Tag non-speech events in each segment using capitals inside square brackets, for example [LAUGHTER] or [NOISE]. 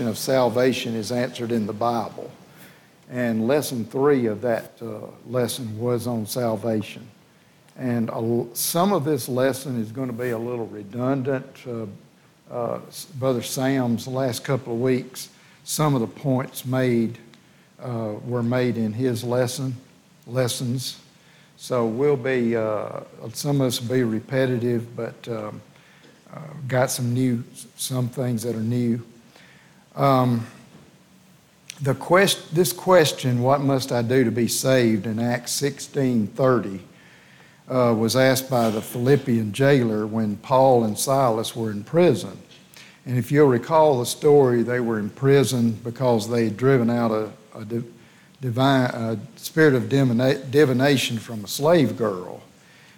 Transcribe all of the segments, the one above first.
of salvation is answered in the Bible. And lesson three of that uh, lesson was on salvation. And a, some of this lesson is going to be a little redundant. Uh, uh, Brother Sam's last couple of weeks, some of the points made uh, were made in his lesson lessons. So we'll be uh, some of us will be repetitive, but um, uh, got some new some things that are new. Um, the quest, this question, what must I do to be saved, in Acts 16 30, uh, was asked by the Philippian jailer when Paul and Silas were in prison. And if you'll recall the story, they were in prison because they had driven out a, a divine, a spirit of divination from a slave girl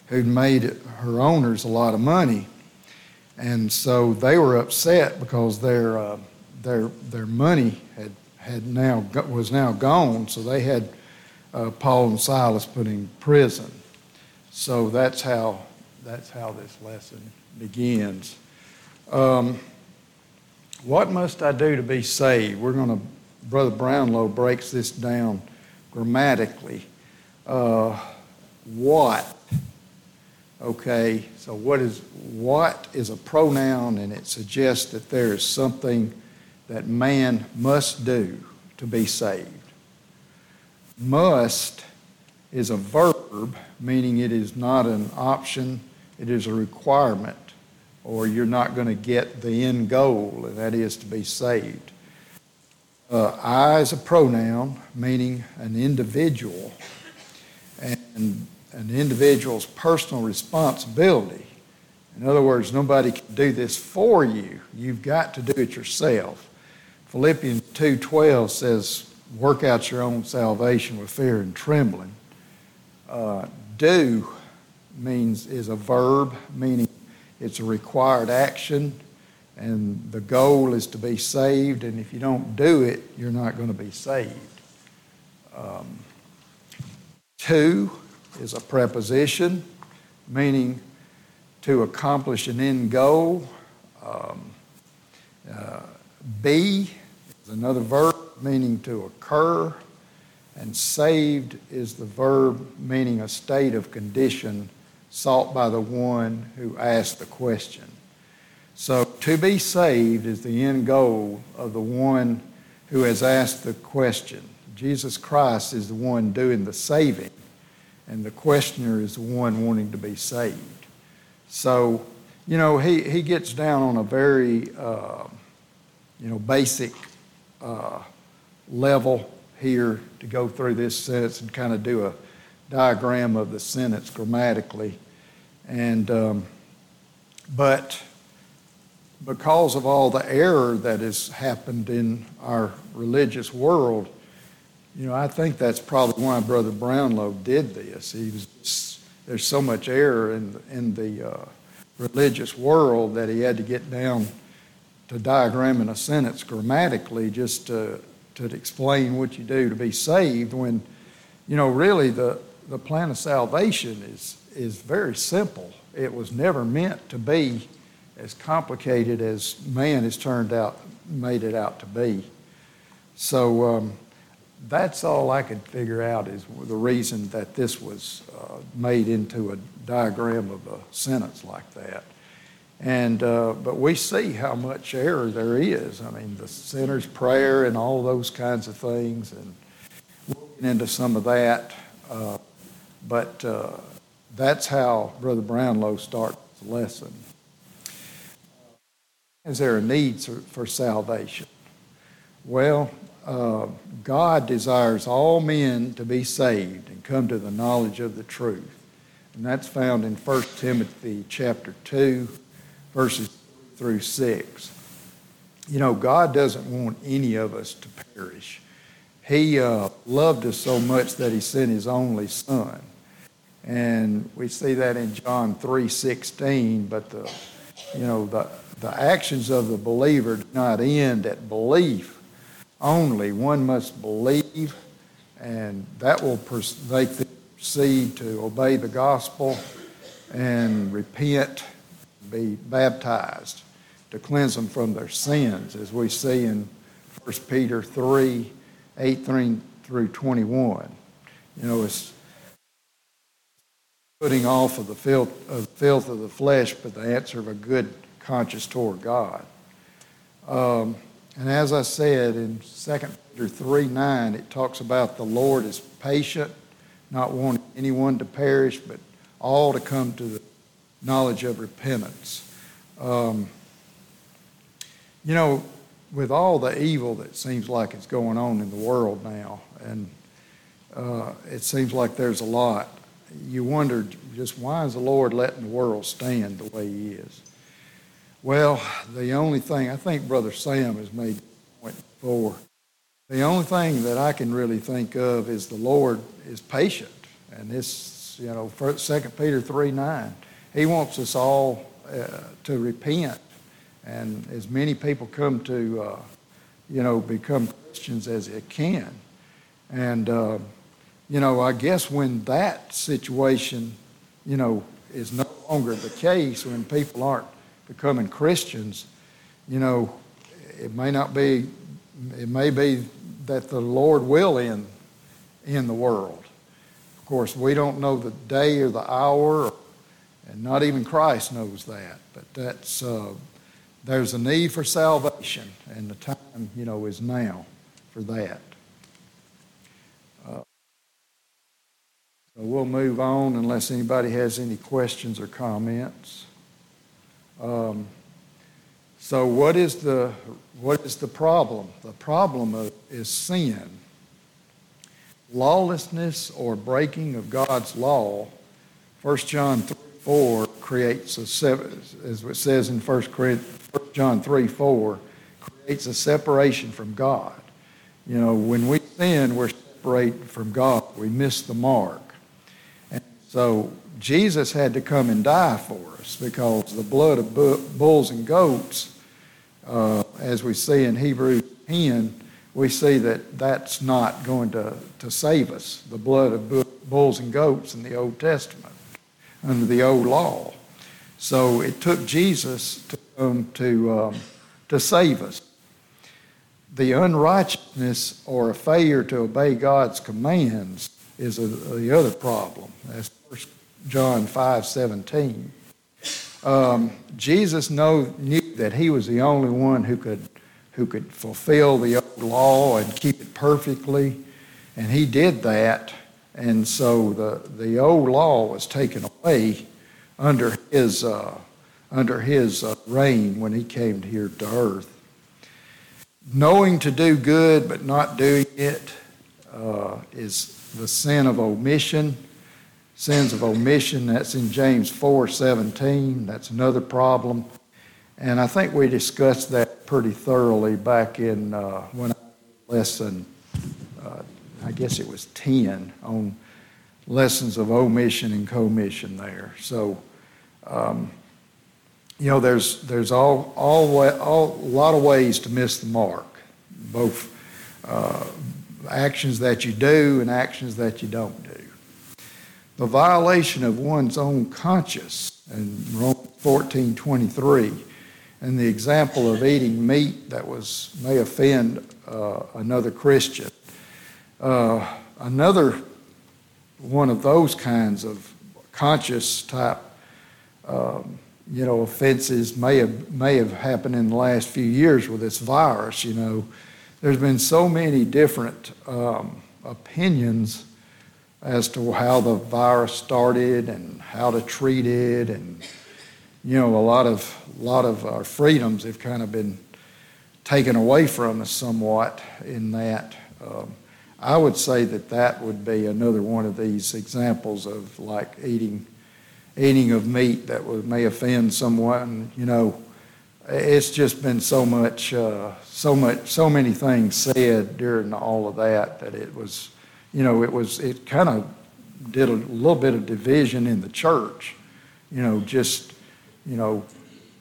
who'd made her owners a lot of money. And so they were upset because their, uh, their, their money had, had now, was now gone, so they had uh, Paul and Silas put in prison. So that's how, that's how this lesson begins. Um, what must I do to be saved? We're going to, Brother Brownlow breaks this down grammatically. Uh, what? Okay, so what is what is a pronoun and it suggests that there is something that man must do to be saved. Must is a verb, meaning it is not an option, it is a requirement, or you're not going to get the end goal, and that is to be saved. Uh, I is a pronoun, meaning an individual, and an individual's personal responsibility. In other words, nobody can do this for you. You've got to do it yourself. Philippians 2:12 says, "Work out your own salvation with fear and trembling." Uh, do means is a verb, meaning it's a required action, and the goal is to be saved. And if you don't do it, you're not going to be saved. Um, to is a preposition, meaning to accomplish an end goal. Um, uh, be is another verb, meaning to occur. And saved is the verb meaning a state of condition sought by the one who asked the question. So to be saved is the end goal of the one who has asked the question. Jesus Christ is the one doing the saving, and the questioner is the one wanting to be saved. So, you know, he, he gets down on a very, uh, you know, basic uh, level here to go through this sentence and kind of do a diagram of the sentence grammatically. And, um, but because of all the error that has happened in our religious world, you know, I think that's probably why Brother Brownlow did this. He was, there's so much error in, in the uh, religious world that he had to get down to diagram in a sentence grammatically just to to explain what you do to be saved when, you know, really the, the plan of salvation is, is very simple. It was never meant to be as complicated as man has turned out, made it out to be. So um, that's all I could figure out is the reason that this was uh, made into a diagram of a sentence like that. And, uh, but we see how much error there is. I mean, the sinner's prayer and all those kinds of things, and looking into some of that. Uh, but uh, that's how Brother Brownlow starts the lesson. Is there a need for salvation? Well, uh, God desires all men to be saved and come to the knowledge of the truth. And that's found in 1 Timothy chapter 2, verses through 6. You know, God doesn't want any of us to perish. He uh, loved us so much that he sent his only son. And we see that in John 3:16, but the you know the the actions of the believer do not end at belief only. One must believe, and that will make them proceed to obey the gospel and repent be baptized to cleanse them from their sins, as we see in 1 Peter 3, 18 through 21. You know, it's putting off of the filth of, filth of the flesh, but the answer of a good conscience toward God. Um, and as I said in 2 Peter 3 9, it talks about the Lord is patient, not wanting anyone to perish, but all to come to the knowledge of repentance. Um, you know, with all the evil that seems like it's going on in the world now, and uh, it seems like there's a lot, you wonder just why is the Lord letting the world stand the way He is? Well, the only thing, I think Brother Sam has made point before, the only thing that I can really think of is the Lord is patient. And this, you know, 2 Peter 3 9, He wants us all uh, to repent. And as many people come to, uh, you know, become Christians as they can. And, uh, you know, I guess when that situation, you know, is no longer the case, when people aren't becoming Christians, you know, it may not be, it may be that the Lord will end in the world. Of course, we don't know the day or the hour, and not even Christ knows that. But that's uh, there's a need for salvation, and the time, you know, is now for that. Uh, so we'll move on unless anybody has any questions or comments. Um, so what is the what is the problem? The problem of, is sin. Lawlessness or breaking of God's law. 1 John 3 4 creates a, as it says in 1 John 3 4, creates a separation from God. You know, when we sin, we're separated from God. We miss the mark. And so Jesus had to come and die for us because the blood of bulls and goats, uh, as we see in Hebrews 10, we see that that's not going to, to save us. The blood of bulls and goats in the Old Testament, under the old law. So it took Jesus to come to, um, to save us. The unrighteousness or a failure to obey God's commands is a, the other problem. That's 1 John 5 17. Um, Jesus know, knew that he was the only one who could, who could fulfill the old law and keep it perfectly, and he did that. And so the, the old law was taken away under his, uh, under his uh, reign when he came here to earth. Knowing to do good but not doing it uh, is the sin of omission sins of omission. That's in James 4 17. That's another problem. And I think we discussed that pretty thoroughly back in uh, when I lesson, uh, I guess it was 10, on lessons of omission and commission there. So, um, you know, there's, there's all, all, all, a lot of ways to miss the mark, both uh, actions that you do and actions that you don't do the violation of one's own conscience in Romans 14 23, and the example of eating meat that was may offend uh, another Christian. Uh, another one of those kinds of conscious type, um, you know, offenses may have may have happened in the last few years with this virus. You know, there's been so many different um, opinions as to how the virus started and how to treat it, and you know, a lot of a lot of our freedoms have kind of been taken away from us somewhat in that. Um, I would say that that would be another one of these examples of like eating eating of meat that would, may offend someone. You know, it's just been so much, uh, so much, so many things said during all of that that it was you know, it was, it kind of did a little bit of division in the church, you know, just, you know,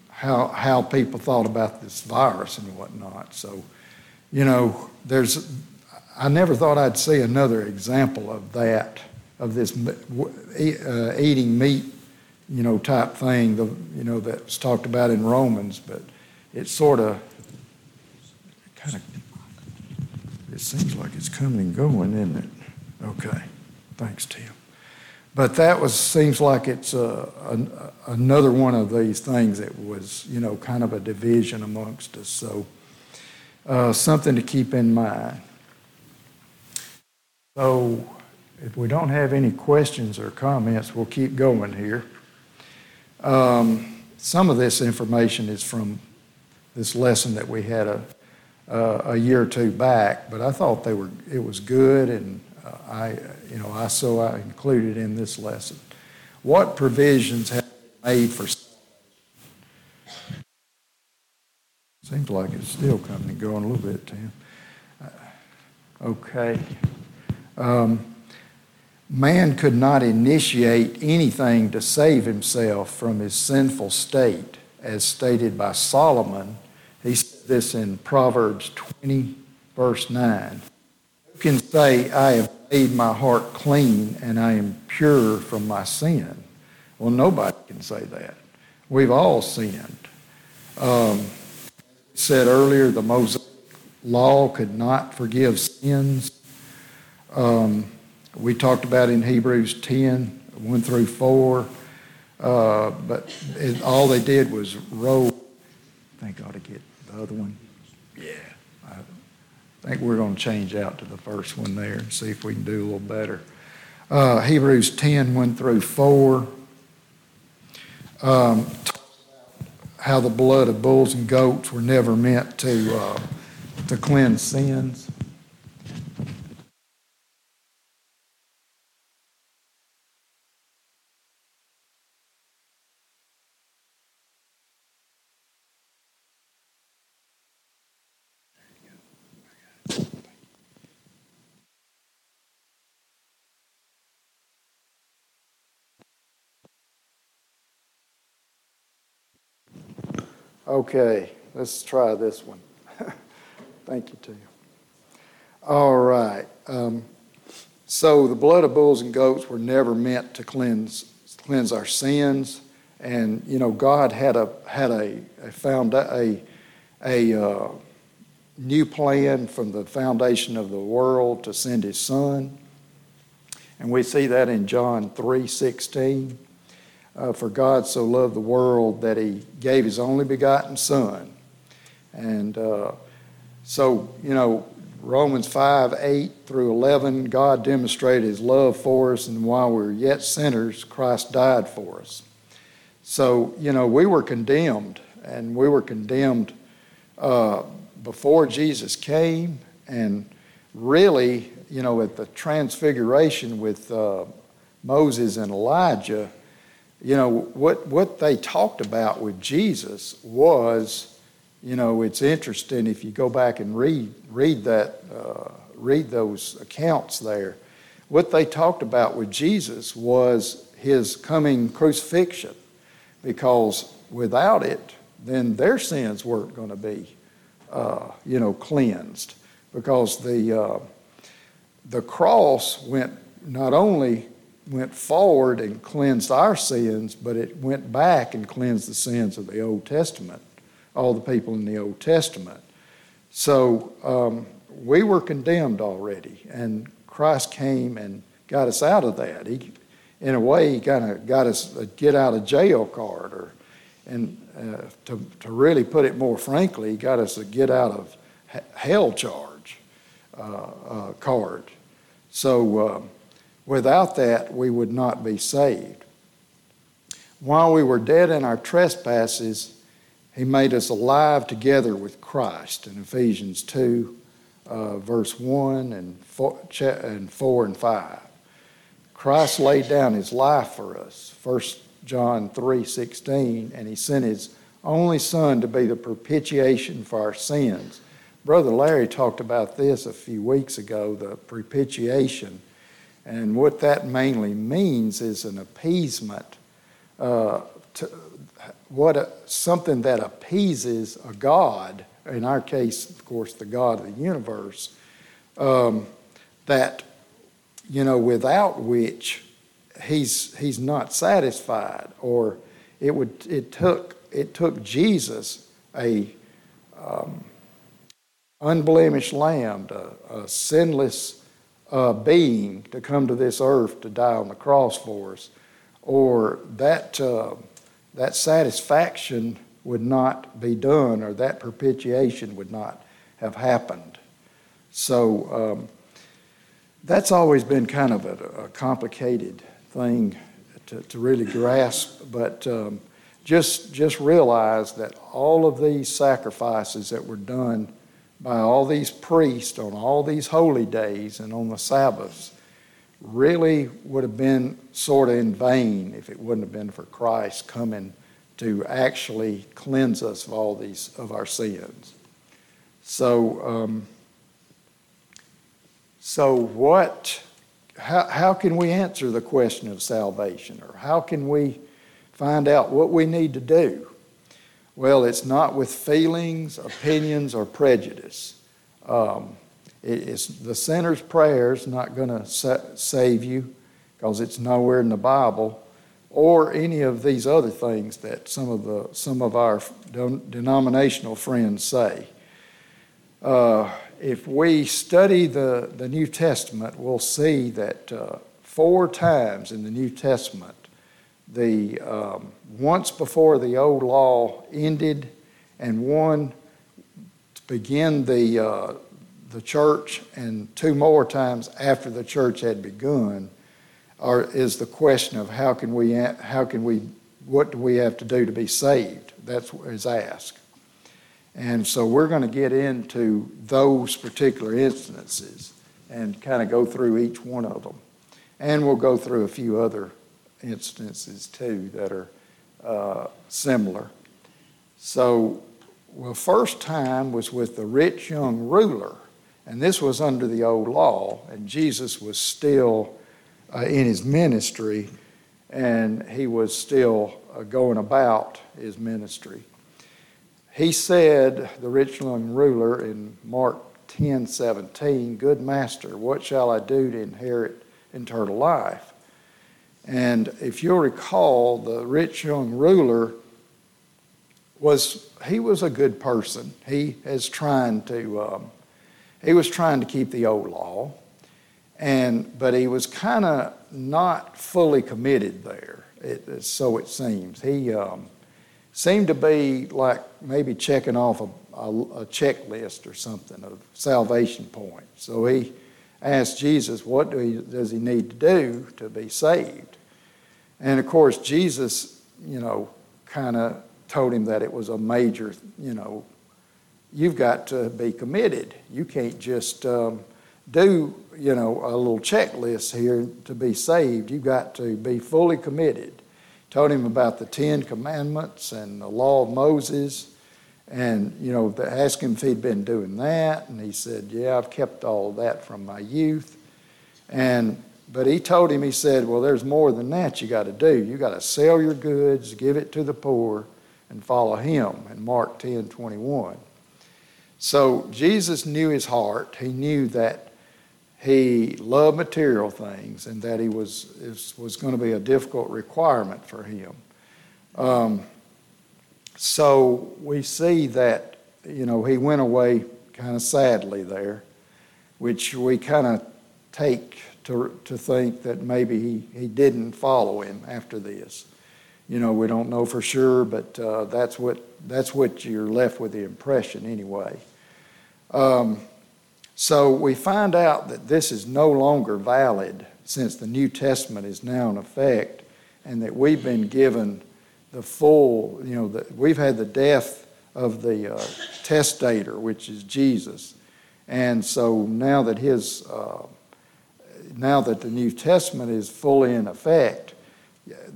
how, how people thought about this virus and whatnot. So, you know, there's, I never thought I'd see another example of that, of this uh, eating meat, you know, type thing, the, you know, that's talked about in Romans, but it sort of kind of It seems like it's coming and going, isn't it? Okay. Thanks, Tim. But that was seems like it's uh, an, another one of these things that was, you know, kind of a division amongst us. So uh, something to keep in mind. So if we don't have any questions or comments, we'll keep going here. Um, some of this information is from this lesson that we had a, uh, a year or two back, but I thought they were it was good, and uh, I you know I so I included in this lesson. What provisions have made for? Seems like it's still coming and going a little bit, Tim. Uh, okay. Um, man could not initiate anything to save himself from his sinful state, as stated by Solomon. He said this in Proverbs 20, verse 9. Who can say, I have made my heart clean and I am pure from my sin? Well, nobody can say that. We've all sinned. Um, said earlier, the Mosaic law could not forgive sins. Um, we talked about in Hebrews 10, 1 through 4. Uh, but it, all they did was roll. I ought to get the other one. Yeah. I think we're going to change out to the first one there and see if we can do a little better. Uh, Hebrews 10, 1 through 4. Um, talks about how the blood of bulls and goats were never meant to, uh, to cleanse sins. Okay, let's try this one. [LAUGHS] Thank you, Tim. All right. Um, so the blood of bulls and goats were never meant to cleanse cleanse our sins, and you know God had a had a, a found a a uh, new plan from the foundation of the world to send His Son, and we see that in John three sixteen. Uh, for God so loved the world that he gave his only begotten Son. And uh, so, you know, Romans 5 8 through 11, God demonstrated his love for us, and while we were yet sinners, Christ died for us. So, you know, we were condemned, and we were condemned uh, before Jesus came, and really, you know, at the transfiguration with uh, Moses and Elijah you know, what, what they talked about with Jesus was, you know, it's interesting if you go back and read, read that, uh, read those accounts there. What they talked about with Jesus was his coming crucifixion, because without it, then their sins weren't going to be, uh, you know, cleansed, because the uh, the cross went not only went forward and cleansed our sins, but it went back and cleansed the sins of the Old Testament, all the people in the Old Testament. So um, we were condemned already, and Christ came and got us out of that. He, in a way, he kind of got us a get out of jail card, or and uh, to, to really put it more frankly, he got us a get out of hell charge uh, uh, card. So. Um, Without that, we would not be saved. While we were dead in our trespasses, he made us alive together with Christ in Ephesians 2, uh, verse 1 and 4, and 4 and 5. Christ laid down his life for us, 1 John 3 16, and he sent his only Son to be the propitiation for our sins. Brother Larry talked about this a few weeks ago the propitiation and what that mainly means is an appeasement, uh, to, what a, something that appeases a God, in our case, of course, the God of the universe, um, that, you know, without which he's, he's not satisfied. Or it, would, it, took, it took Jesus a, um, unblemished lamb, a, a sinless uh, being to come to this earth to die on the cross for us, or that, uh, that satisfaction would not be done, or that propitiation would not have happened. So um, that's always been kind of a, a complicated thing to, to, really grasp, but um, just, just realize that all of these sacrifices that were done by all these priests on all these holy days and on the Sabbaths really would have been sort of in vain if it wouldn't have been for Christ coming to actually cleanse us of all these of our sins. So, um, so what? How, how can we answer the question of salvation, or how can we find out what we need to do? Well, it's not with feelings, opinions, or prejudice. Um, it, it's the sinner's prayer is not going to sa- save you because it's nowhere in the Bible, or any of these other things that some of the some of our denominational friends say. Uh, if we study the, the New Testament, we'll see that uh, four times in the New Testament the um, once before the old law ended, and one to begin the uh, the church, and two more times after the church had begun, are, is the question of how can we how can we what do we have to do to be saved? That's what is asked. And so we're going to get into those particular instances and kind of go through each one of them. And we'll go through a few other instances too that are uh, similar. So, well, first time was with the rich young ruler, and this was under the old law, and Jesus was still uh, in his ministry, and he was still uh, going about his ministry. He said, the rich young ruler in Mark 10 17, Good master, what shall I do to inherit eternal life? And if you'll recall, the rich young ruler was he was a good person. He is trying to um, he was trying to keep the old law, and but he was kind of not fully committed there. It, so it seems he um, seemed to be like maybe checking off a, a, a checklist or something of salvation points. So he asked Jesus, "What do he, does he need to do to be saved?" And of course, Jesus, you know, kind of told him that it was a major, you know, you've got to be committed. You can't just um, do, you know, a little checklist here to be saved. You've got to be fully committed. Told him about the Ten Commandments and the law of Moses. And, you know, asked him if he'd been doing that. And he said, Yeah, I've kept all that from my youth. And but he told him, he said, Well, there's more than that you got to do. You got to sell your goods, give it to the poor, and follow him in Mark 10 21. So Jesus knew his heart. He knew that he loved material things and that he was, was going to be a difficult requirement for him. Um, so we see that, you know, he went away kind of sadly there, which we kind of take to, to think that maybe he, he didn't follow him after this. You know, we don't know for sure, but uh, that's, what, that's what you're left with the impression anyway. Um, so we find out that this is no longer valid since the New Testament is now in effect and that we've been given the full, you know, the, we've had the death of the uh, testator, which is Jesus. And so now that his uh, now that the New Testament is fully in effect,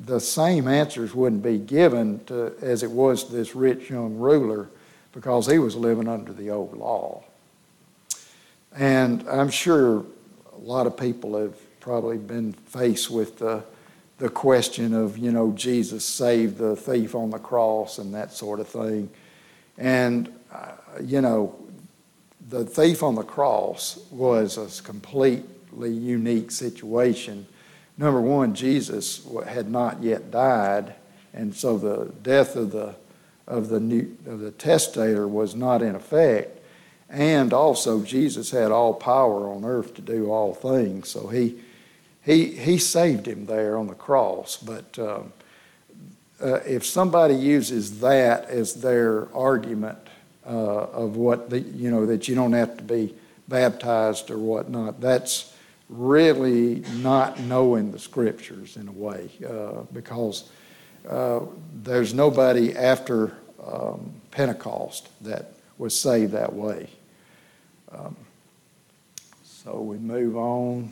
the same answers wouldn't be given to, as it was to this rich young ruler because he was living under the old law. And I'm sure a lot of people have probably been faced with the, the question of, you know, Jesus saved the thief on the cross and that sort of thing. And, uh, you know, the thief on the cross was a completely unique situation. Number one, Jesus had not yet died, and so the death of the of the new of the testator was not in effect. And also, Jesus had all power on earth to do all things. So he, he, he saved him there on the cross. But um, uh, if somebody uses that as their argument uh, of what, the, you know, that you don't have to be baptized or whatnot, that's really not knowing the scriptures in a way uh, because uh, there's nobody after um, Pentecost that was saved that way. Um, so we move on.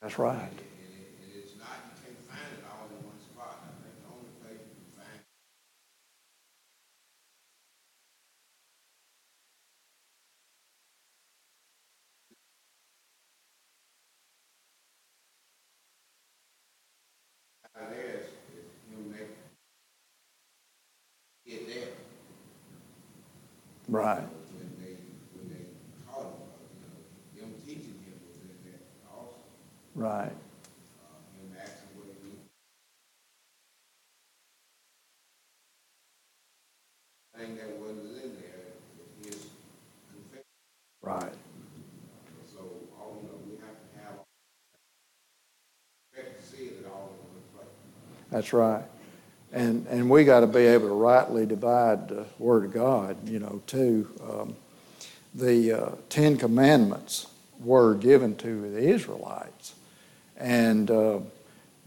get there. Right. When they, when they taught him, uh, you know, them teaching him was in there also. Right. Uh, him asking what he needed. Thing that wasn't in there is his confession. Right. So, all, you know, we have to have, expect to see it all in. That's right. And, and we got to be able to rightly divide the Word of God, you know, too. Um, the uh, Ten Commandments were given to the Israelites. And uh,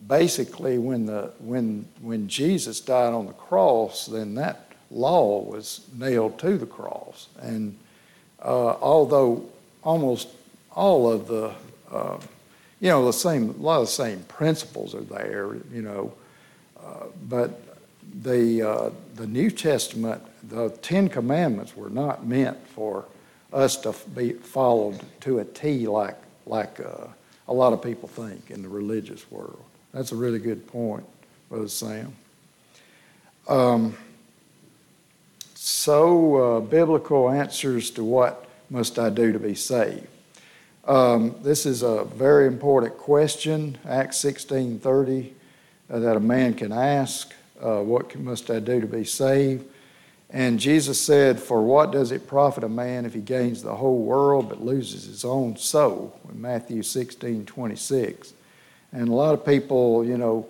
basically, when, the, when, when Jesus died on the cross, then that law was nailed to the cross. And uh, although almost all of the, uh, you know, the same, a lot of the same principles are there, you know, uh, but the, uh, the New Testament, the Ten Commandments were not meant for us to be followed to a T like, like uh, a lot of people think in the religious world. That's a really good point, Brother Sam. Um, so, uh, biblical answers to what must I do to be saved? Um, this is a very important question, Acts 16:30, uh, that a man can ask. Uh, what must I do to be saved? And Jesus said, For what does it profit a man if he gains the whole world but loses his own soul? In Matthew 16 26. And a lot of people, you know,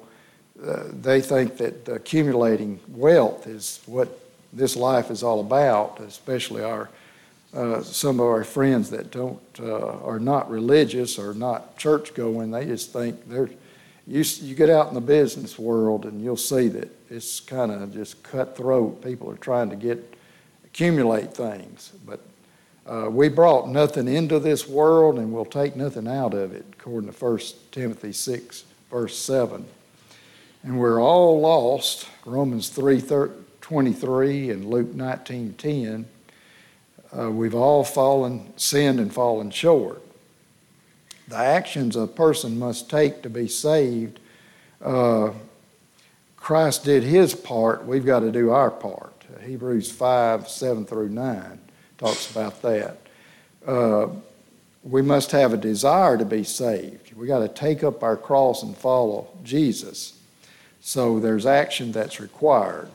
uh, they think that accumulating wealth is what this life is all about, especially our uh, some of our friends that don't uh, are not religious or not church going. They just think they're you, you get out in the business world and you'll see that it's kind of just cutthroat. People are trying to get accumulate things, but uh, we brought nothing into this world and we'll take nothing out of it, according to 1 Timothy 6, verse 7. And we're all lost, Romans 3 23 and Luke 19 10. Uh, we've all fallen, sinned, and fallen short the actions a person must take to be saved, uh, Christ did his part, we've got to do our part. Hebrews 5 7 through 9 talks about that. Uh, we must have a desire to be saved. We've got to take up our cross and follow Jesus. So there's action that's required.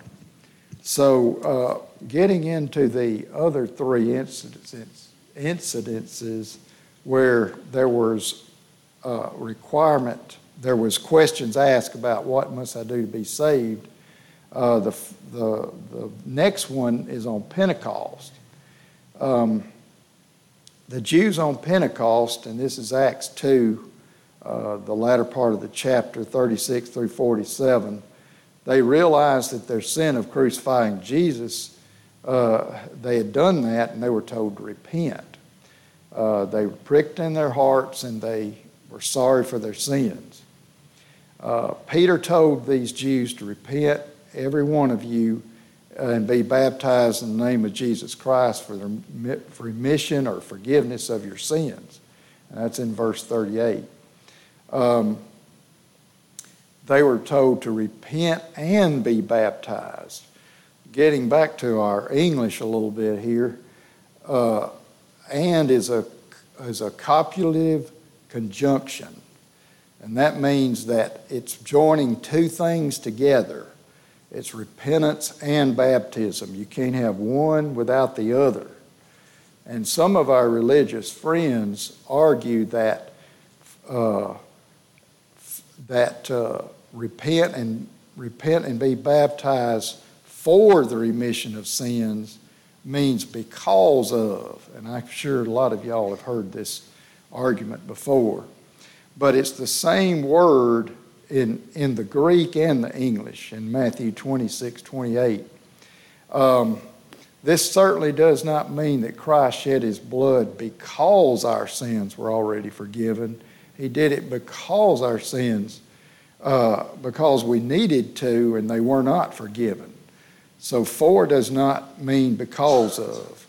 So, uh, getting into the other three incidences, incidences where there was a requirement, there was questions asked about what must I do to be saved. Uh, the, the, the next one is on Pentecost. Um, the Jews on Pentecost, and this is Acts 2, uh, the latter part of the chapter, 36 through 47, they realized that their sin of crucifying Jesus uh, they had done that and they were told to repent. Uh, they were pricked in their hearts and they were sorry for their sins. Uh, Peter told these Jews to repent, every one of you, and be baptized in the name of Jesus Christ for, the, remission or forgiveness of your sins. And that's in verse 38. Um, they were told to repent and be baptized. Getting back to our English a little bit here, uh, and is a, is a copulative conjunction. And that means that it's joining two things together it's repentance and baptism. You can't have one without the other. And some of our religious friends argue that uh, that uh, repent and repent and be baptized for the remission of sins means because of, and I'm sure a lot of y'all have heard this argument before, but it's the same word in, in the Greek and the English in Matthew 26, 28. Um, this certainly does not mean that Christ shed his blood because our sins were already forgiven. He did it because our sins, uh, because we needed to and they were not forgiven. So, for does not mean because of.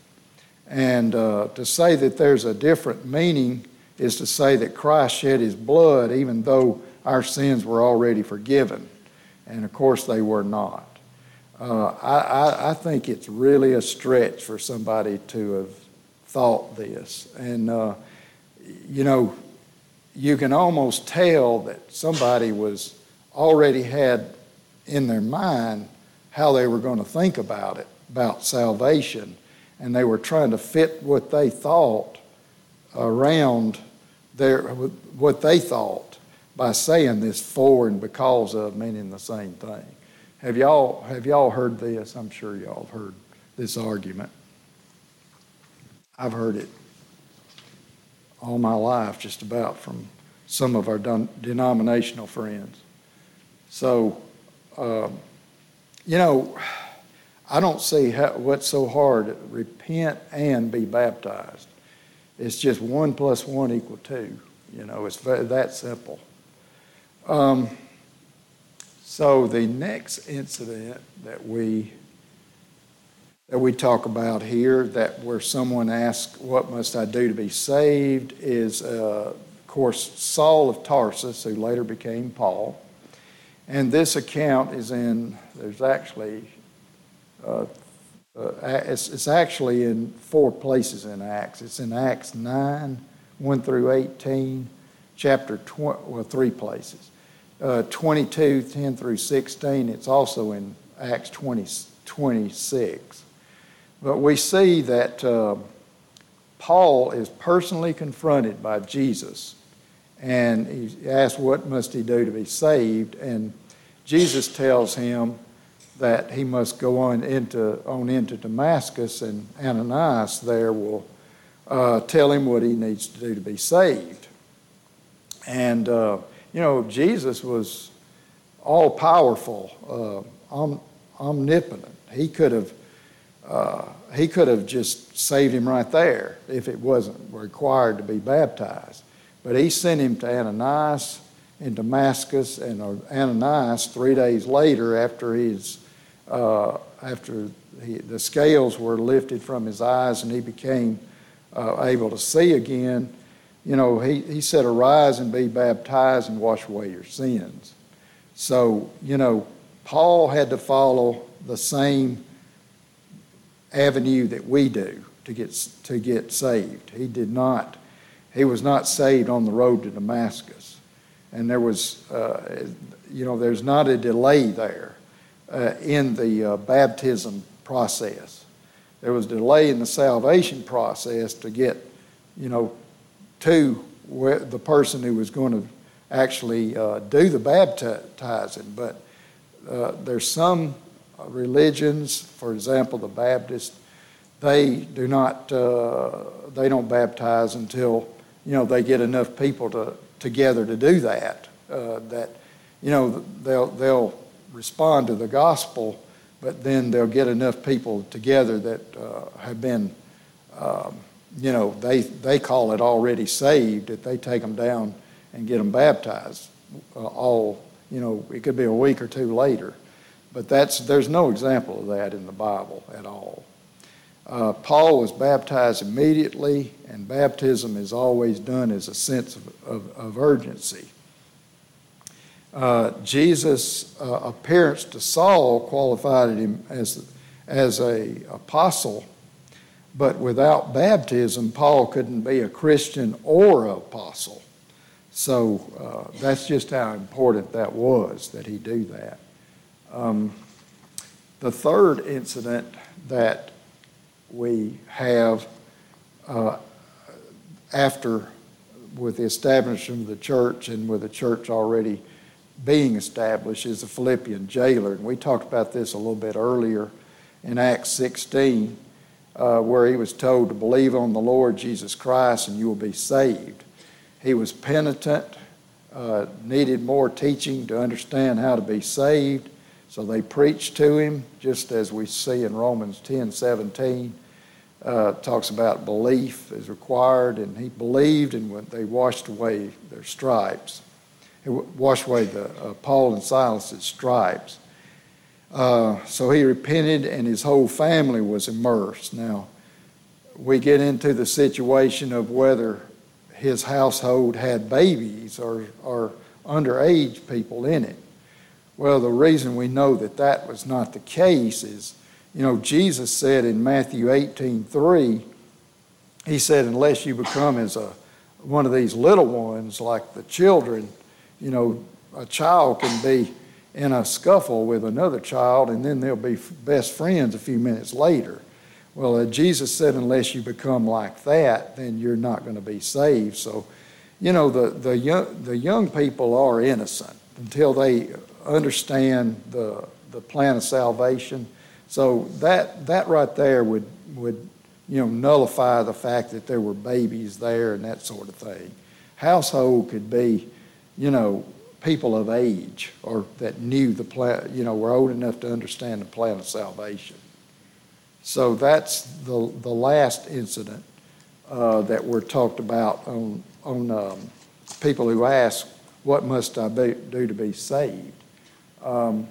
And uh, to say that there's a different meaning is to say that Christ shed his blood even though our sins were already forgiven. And of course, they were not. Uh, I, I, I, think it's really a stretch for somebody to have thought this. And, uh, you know, you can almost tell that somebody was already had in their mind how they were going to think about it, about salvation. And they were trying to fit what they thought around their, what they thought by saying this for and because of meaning the same thing. Have y'all, have y'all heard this? I'm sure y'all have heard this argument. I've heard it all my life, just about from some of our denominational friends. So, um, you know, I don't see how, what's so hard. Repent and be baptized. It's just one plus one equal two. You know, it's that simple. Um, so the next incident that we that we talk about here, that where someone asks, "What must I do to be saved?" is, uh, of course, Saul of Tarsus, who later became Paul. And this account is in. There's actually. Uh, uh, it's, it's actually in four places in Acts. It's in Acts 9, 1 through 18, chapter 20, well, three places. Uh, 22, 10 through 16, it's also in Acts 20, 26. But we see that uh, Paul is personally confronted by Jesus and he asks, What must he do to be saved? And Jesus tells him, that he must go on into, on into Damascus, and Ananias there will uh, tell him what he needs to do to be saved. And, uh, you know, Jesus was all powerful, uh, om- omnipotent. He could have. Uh, he could have just saved him right there if it wasn't required to be baptized. But he sent him to Ananias in Damascus, and Ananias, three days later, after his uh, after he, the scales were lifted from his eyes and he became uh, able to see again, you know, he, he said, Arise and be baptized and wash away your sins. So, you know, Paul had to follow the same avenue that we do to get, to get saved. He did not, he was not saved on the road to Damascus. And there was, uh, you know, there's not a delay there uh, in the uh, baptism process. There was delay in the salvation process to get, you know, to the person who was going to actually uh, do the baptizing. But uh, there's some religions, for example, the Baptist, they do not, uh, they don't baptize until, you know, they get enough people to, together to do that. Uh, that, you know, they'll, they'll respond to the gospel but then they'll get enough people together that uh, have been, um, you know, they, they call it already saved, that they take them down and get them baptized uh, all, you know, it could be a week or two later. But that's, there's no example of that in the Bible at all. Uh, Paul was baptized immediately, and baptism is always done as a sense of, of, of urgency. Uh, Jesus' uh, appearance to Saul qualified him as, as a apostle, but without baptism, Paul couldn't be a Christian or an apostle. So uh, that's just how important that was that he do that. Um, the third incident that we have uh, after with the establishment of the church and with the church already being established is the Philippian jailer. And we talked about this a little bit earlier in Acts 16, uh, where he was told to believe on the Lord Jesus Christ and you will be saved. He was penitent, uh, needed more teaching to understand how to be saved. So they preached to him, just as we see in Romans 10 17. Uh, talks about belief is required, and he believed, and they washed away their stripes. He washed away the uh, Paul and Silas's stripes. Uh, so he repented, and his whole family was immersed. Now, we get into the situation of whether his household had babies or, or underage people in it. Well, the reason we know that that was not the case is, you know, Jesus said in Matthew 18 3, he said, unless you become as a, one of these little ones like the children, you know, a child can be in a scuffle with another child and then they'll be best friends a few minutes later. Well, uh, Jesus said, unless you become like that, then you're not going to be saved. So, you know, the, the, young, the young people are innocent until they understand the, the plan of salvation. So that, that right there would, would, you know, nullify the fact that there were babies there and that sort of thing. Household could be, you know, people of age or that knew the plan, you know, were old enough to understand the plan of salvation. So that's the, the last incident uh, that we're talked about on, on um, people who ask, What must I be, do to be saved? Um,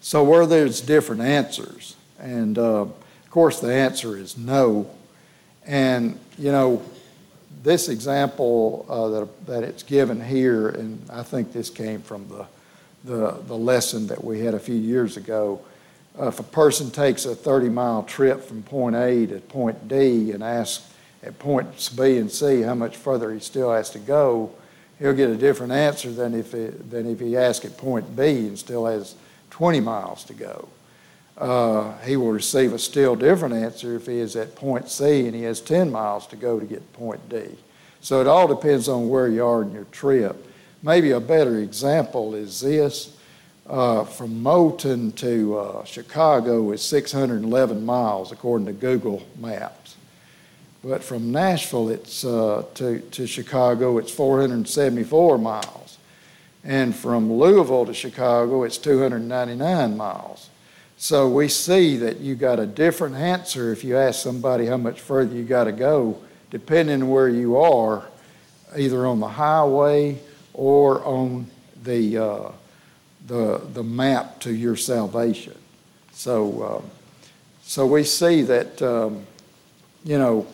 so, where there's different answers, and uh, of course, the answer is no. And, you know, this example uh, that, that it's given here, and I think this came from the, the, the lesson that we had a few years ago uh, if a person takes a 30 mile trip from point A to point D and asks at points B and C how much further he still has to go, he'll get a different answer than if, it, than if he asks at point B and still has 20 miles to go. Uh, he will receive a still different answer if he is at point C and he has 10 miles to go to get to point D. So it all depends on where you are in your trip. Maybe a better example is this uh, from Moulton to uh, Chicago is 611 miles, according to Google Maps. But from Nashville it's, uh, to, to Chicago, it's 474 miles. And from Louisville to Chicago, it's 299 miles. So we see that you got a different answer if you ask somebody how much further you got to go, depending where you are, either on the highway or on the uh, the, the map to your salvation. So, um, so we see that, um, you know,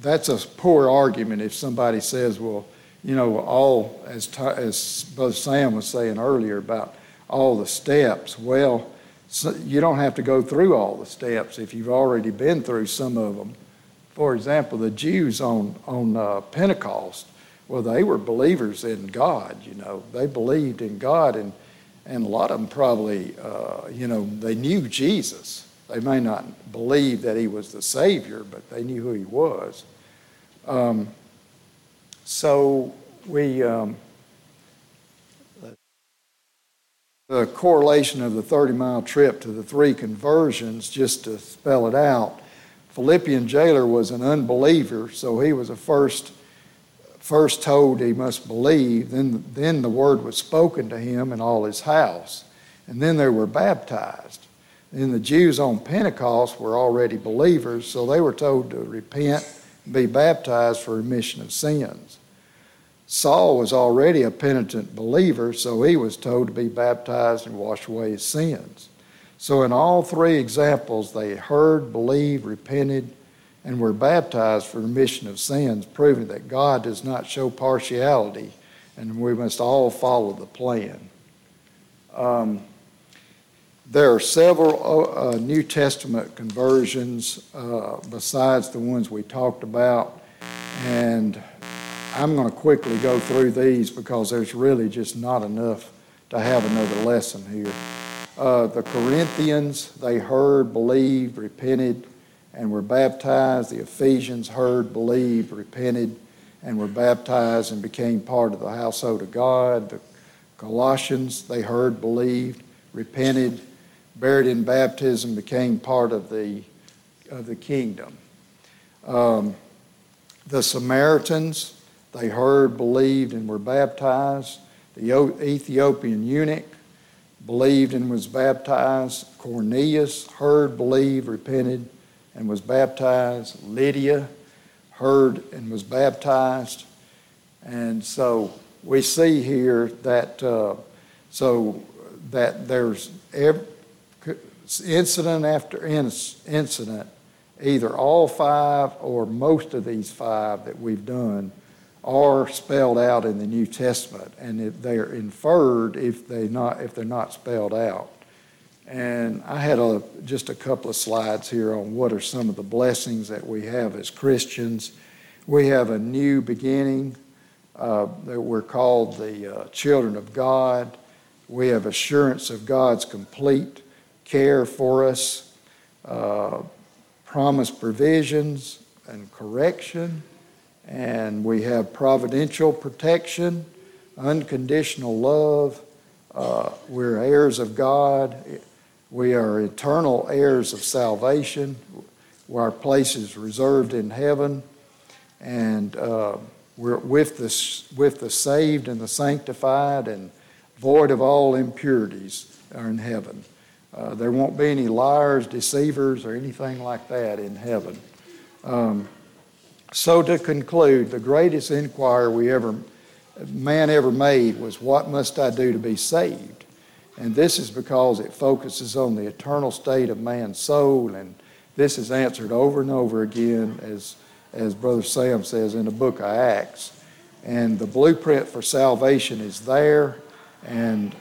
that's a poor argument if somebody says, well, you know, all, as, as Brother Sam was saying earlier about all the steps. Well, so you don't have to go through all the steps if you've already been through some of them. For example, the Jews on, on uh, Pentecost, well, they were believers in God, you know. They believed in God, and and a lot of them probably, uh, you know, they knew Jesus. They may not believe that he was the Savior, but they knew who he was. Um, so we, um, the correlation of the 30 mile trip to the three conversions, just to spell it out, Philippian jailer was an unbeliever, so he was a first first told he must believe, then, then the word was spoken to him and all his house. and then they were baptized. And the Jews on Pentecost were already believers, so they were told to repent and be baptized for remission of sins. Saul was already a penitent believer, so he was told to be baptized and wash away his sins. So, in all three examples, they heard, believed, repented, and were baptized for remission of sins, proving that God does not show partiality and we must all follow the plan. Um, there are several uh, New Testament conversions uh, besides the ones we talked about, and I'm going to quickly go through these because there's really just not enough to have another lesson here. Uh, the Corinthians, they heard, believed, repented, and were baptized. The Ephesians heard, believed, repented, and were baptized and became part of the household of God. The Colossians, they heard, believed, repented, buried in baptism, became part of the, of the kingdom. Um, the Samaritans, they heard, believed, and were baptized. The Ethiopian eunuch believed and was baptized. Cornelius heard, believed, repented, and was baptized. Lydia heard and was baptized. And so we see here that uh, so that there's every, incident after incident, either all five or most of these five that we've done are spelled out in the New Testament, and if they're inferred if they not if they're not spelled out. And I had a, just a couple of slides here on what are some of the blessings that we have as Christians. We have a new beginning uh, that we're called the uh, children of God. We have assurance of God's complete care for us, uh, promised provisions and correction, and we have providential protection, unconditional love. Uh, we're heirs of God. We are eternal heirs of salvation. Our place is reserved in heaven. And uh, we're with the, with the saved and the sanctified and void of all impurities are in heaven. Uh, there won't be any liars, deceivers, or anything like that in heaven. Um, so to conclude, the greatest inquiry we ever man ever made was, "What must I do to be saved?" And this is because it focuses on the eternal state of man's soul. And this is answered over and over again, as, as Brother Sam says in the book of Acts. And the blueprint for salvation is there, and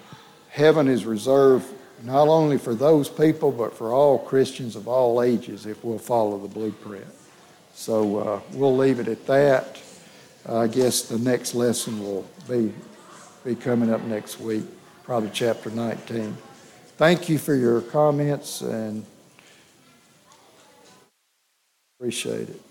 heaven is reserved not only for those people, but for all Christians of all ages if we'll follow the blueprint. So uh, we'll leave it at that. I guess the next lesson will be, be coming up next week probably chapter 19. Thank you for your comments and appreciate it.